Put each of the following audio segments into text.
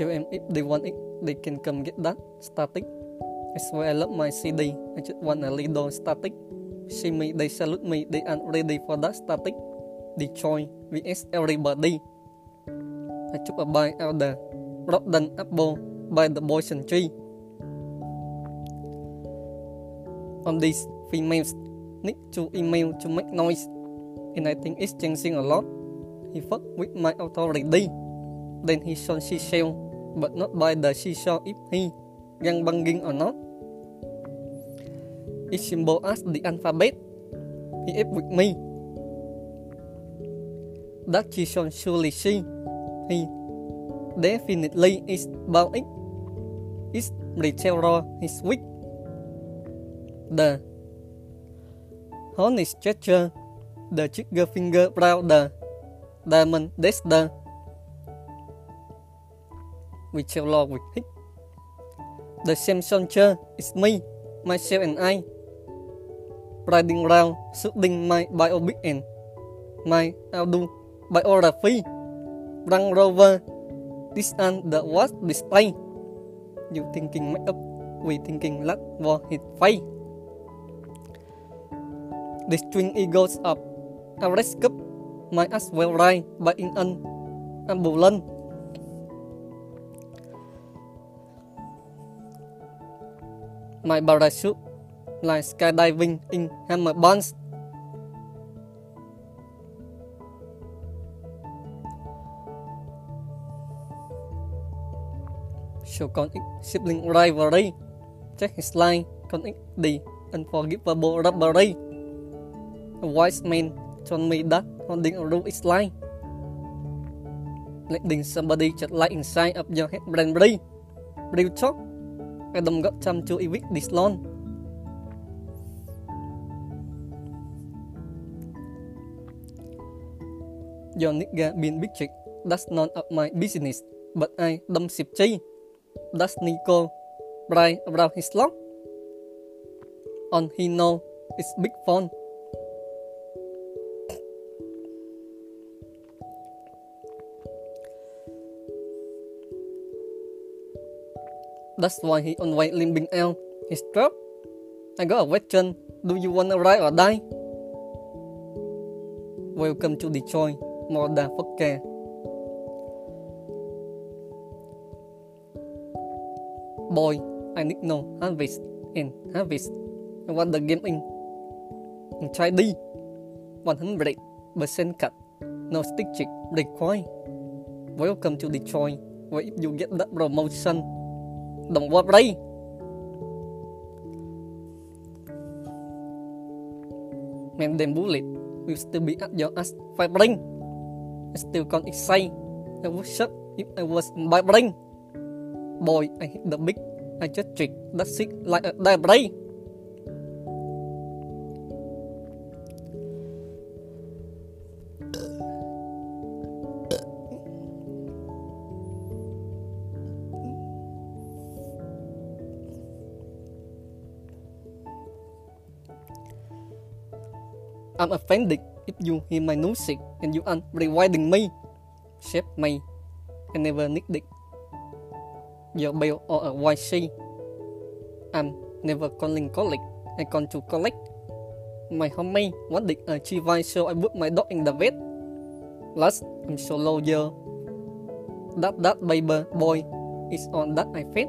show them if they want it, they can come get that static. That's why I love my CD. I just want a little static. See me, they salute me, they aren't ready for that static. Detroit vs everybody. I took a bite out the rotten apple by the poison tree. On these females need to email to make noise, and I think it's changing a lot. He fucked with my authority. Then he shall she shell, but not by the seashore if he gang banging or not. It symbol as the alphabet. He is with me. That she shall surely she. He definitely is about it. It's retailer his weak. The honest gesture, the trigger finger proud the diamond that's the whichever with it. The same soldier is me, myself and I. Riding around, shooting my biopic and my autobiography. Rang rover, this and the what display. You thinking make up, we thinking luck for his face. The twin eagles of a cup, my as well ride by in an ambulance. My parachute like skydiving in hammer bonds. So con ít sibling rivalry. Check his line, con ít the unforgivable robbery. A wise man told me that holding a rule is line. Letting somebody just lie inside of your head brain brain Real talk cái đồng góp chăm chú evict dislon loan. Your nigga been big chick, that's none of my business. But I don't sip chi. That's Nico right around his lock. On he know it's big fun. That's why he on white limbing out his trap. I got a question. Do you wanna ride or die? Welcome to Detroit, motherfucker. Boy, I need no harvest and harvest. I want the game in. And try D. 100% cut. No stick chick required. Welcome to Detroit, where if you get that promotion, đồng quật đi Man them bullet will still be at your ass vibrating. I still can't excite. I would shut if I was vibrating. Boy, I hit the big. I just trick that sick like a debris. I'm offended if you hear my music and you aren't rewarding me. Shape me. I never needed your bill or a YC. I'm never calling colleague. I come to collect. My homie wanted a chivai so I put my dog in the vet. Last, I'm so loyal. That that baby boy is on that I fed.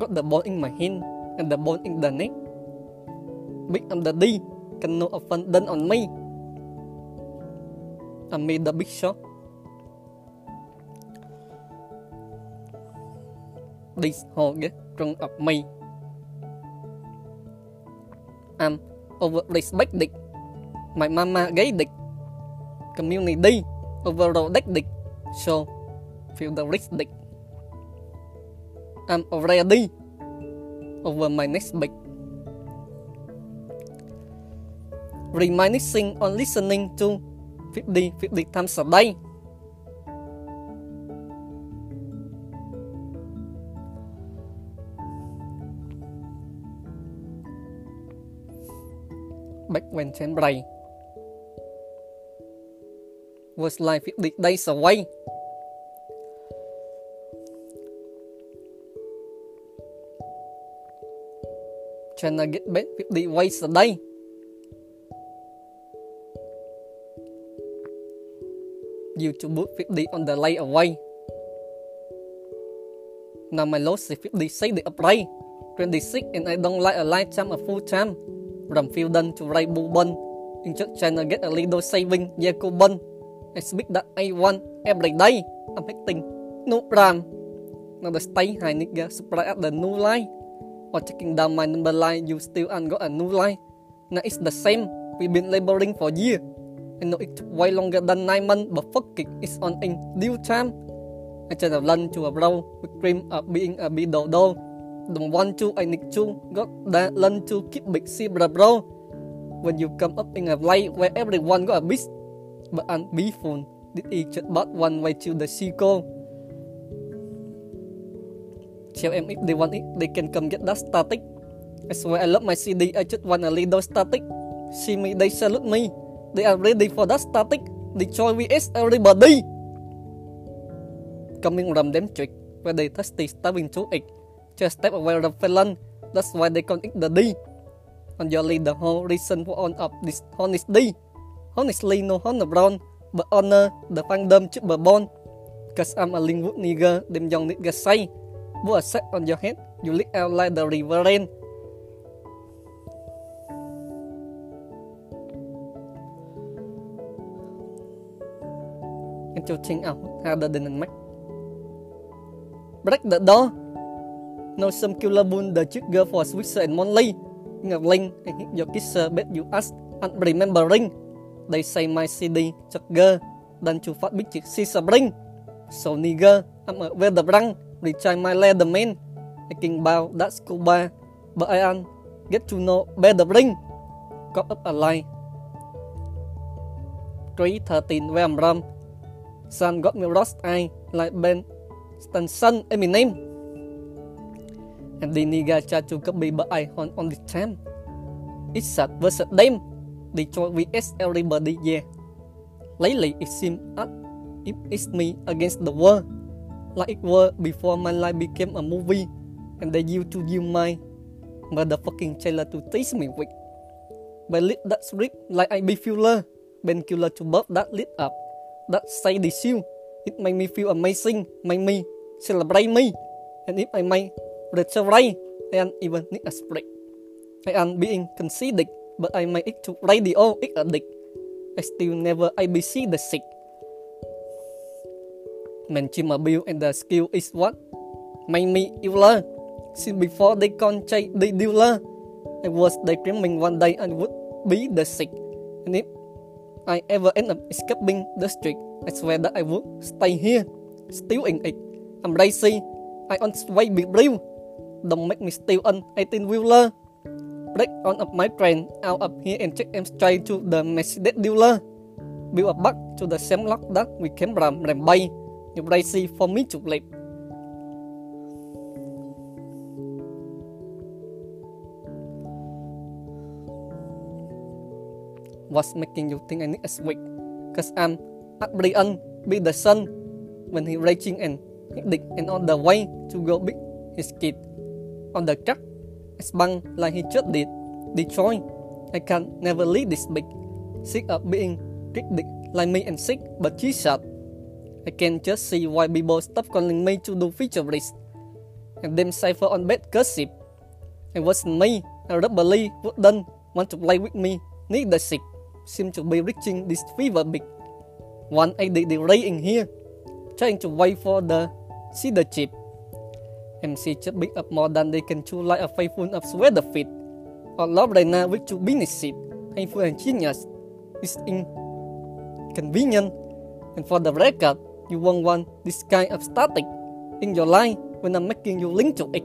Got the ball in my hand and the ball in the neck big on the D can no offense done on me. I made the big shot. This whole get drunk of me. I'm over respected. My mama gay dick. Community overall deck dick. So, feel the risk dick. I'm already over my next big. reminiscing on listening to 50, 50 times a day. Back when Chambray was like 50 days away. Trying to get back 50 ways a day. You to book 50 on the lay away. Now my loss is 50 say the upray, 26 and I don't like a lifetime a full time. From Fielden to Ray Bourbon. In just trying to get a little saving yeah, cool bun. I speak that I want every day. I'm acting. No problem. Now the stay high nigga surprise at the new line. Or checking down my number line, you still ain't got a new line. Now it's the same. We've been laboring for years. I know it way longer than nine months, but fucking it's on in due time. I turned a lunch to a bro with dream of being a big dodo. Don't want to, I need to, got that lunch to keep big zebra bro. When you come up in a light where everyone got a beast, but I'm be full, did each but one way to the sequel. Tell em if they want it, they can come get that static. I swear I love my CD, I just want a little static. See me, they salute me. They are ready for that static. They join VS everybody. Coming from them trick, where they thirsty starving to it. Just step away from felon. That's why they call it the D. And your lead the whole reason for on up this honesty. Honestly, no honor brown, but honor the fandom chip born Cause I'm a Lingwood nigger, them young niggas say. Put a set on your head, you lick out like the river rain. And to out harder than a Mac. Break the door. Now some killer boon the trigger for Switzer and Monley. Ngọc Linh and hit your kisser bet you ask and remembering. They say my CD chuck girl than to fat big chick see bring. So nigger, I'm a weather brang, retry my leather man. I can bow that's scuba, but I am get to know better bring. Got up a line. 313 where I'm rum. Sun got me lost I like Ben Stanson, Eminem. And the nigga tried to copy but I on on the time. It's sad versus them. Detroit vs everybody, yeah. Lately it seems as if it's me against the world. Like it were before my life became a movie. And they used to use my motherfucking trailer to tease me with. But lit that script like I be filler, Ben killer to buff that lit up that say this you. It made me feel amazing, made me celebrate me. And if I may reiterate, and even need a break. I am being conceited, but I may it to radio it addict. I still never ABC the sick. Mention bill and the skill is what made me evil. Since before they contact the dealer, I was daydreaming one day I would be the sick. And if I ever end up escaping the street, I swear that I would stay here, still in it. I'm lazy. I on way be blue. Don't make me still an 18 wheeler. Break on up my train out up here and take them straight to the Mercedes dealer. Build a back to the same lock that we came from Rambay. You're lazy for me to live. What's making you think I need a switch? Cause I'm at Brian be the sun, when he raging and hectic and on the way to go big his kid on the truck as bang like he just did. Detroit, I can never leave this big. Sick of being treated like me and sick, but she said, I can just see why people stop calling me to do feature features and them cipher on bad gossip. It wasn't me, I believe wouldn't want to play with me, neither sick seem to be reaching this fever peak One I did the ray in here, trying to wait for the see the chip. MC just big up more than they can chew like a faithful of sweater fit. Or love right now with two business seat, painful and genius. It's inconvenient. And for the record, you won't want this kind of static in your life when I'm making you link to it.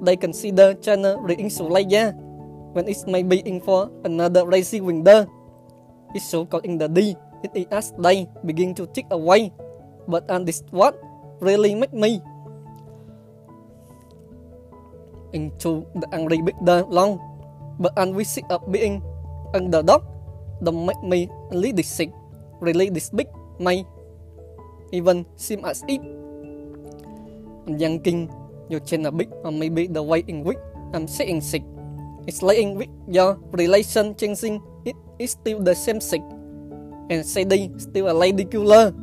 They consider China re-insulate when it may be in for another racy window. It's so called in the day. It is as they begin to tick away. But, and this what really make me into the angry big the long. But, and we sick of being underdog. Don't make me lead this sick. Really this big may even seem as if I'm yanking your chin a bit or maybe the way in which I'm saying sick. it's like in with your relation, changing it is still the same sex. And Sadie still a lady killer.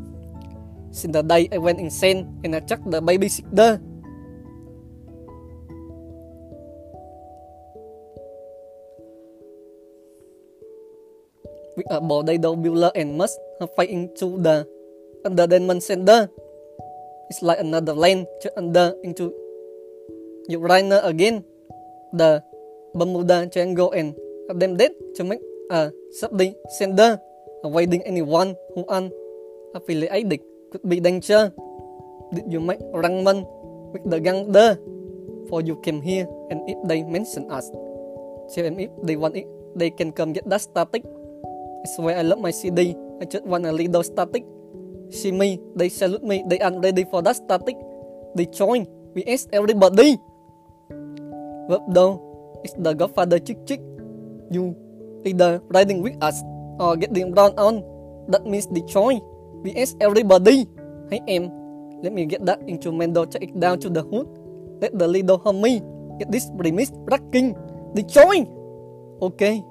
Since the day I went insane and I checked the babysitter. With a body builder and must have fight into the underdimension center. It's like another lane to under into Uranus again. The Bermuda Triangle and them dead to make a subdi sender avoiding anyone who unaffiliated could be danger. Did you make arrangement with the gang there? For you came here and if they mention us. So and if they want it, they can come get that static. It's why I love my CD. I just want a little static. See me, they salute me, they are ready for that static. They join. We ask everybody. Verb though it's the godfather chick chick. You either riding with us or getting run on. That means the join. We ask everybody. Hey em, let me get that instrumental check it down to the hood. Let the leader help me get this remix rocking. The. Okay.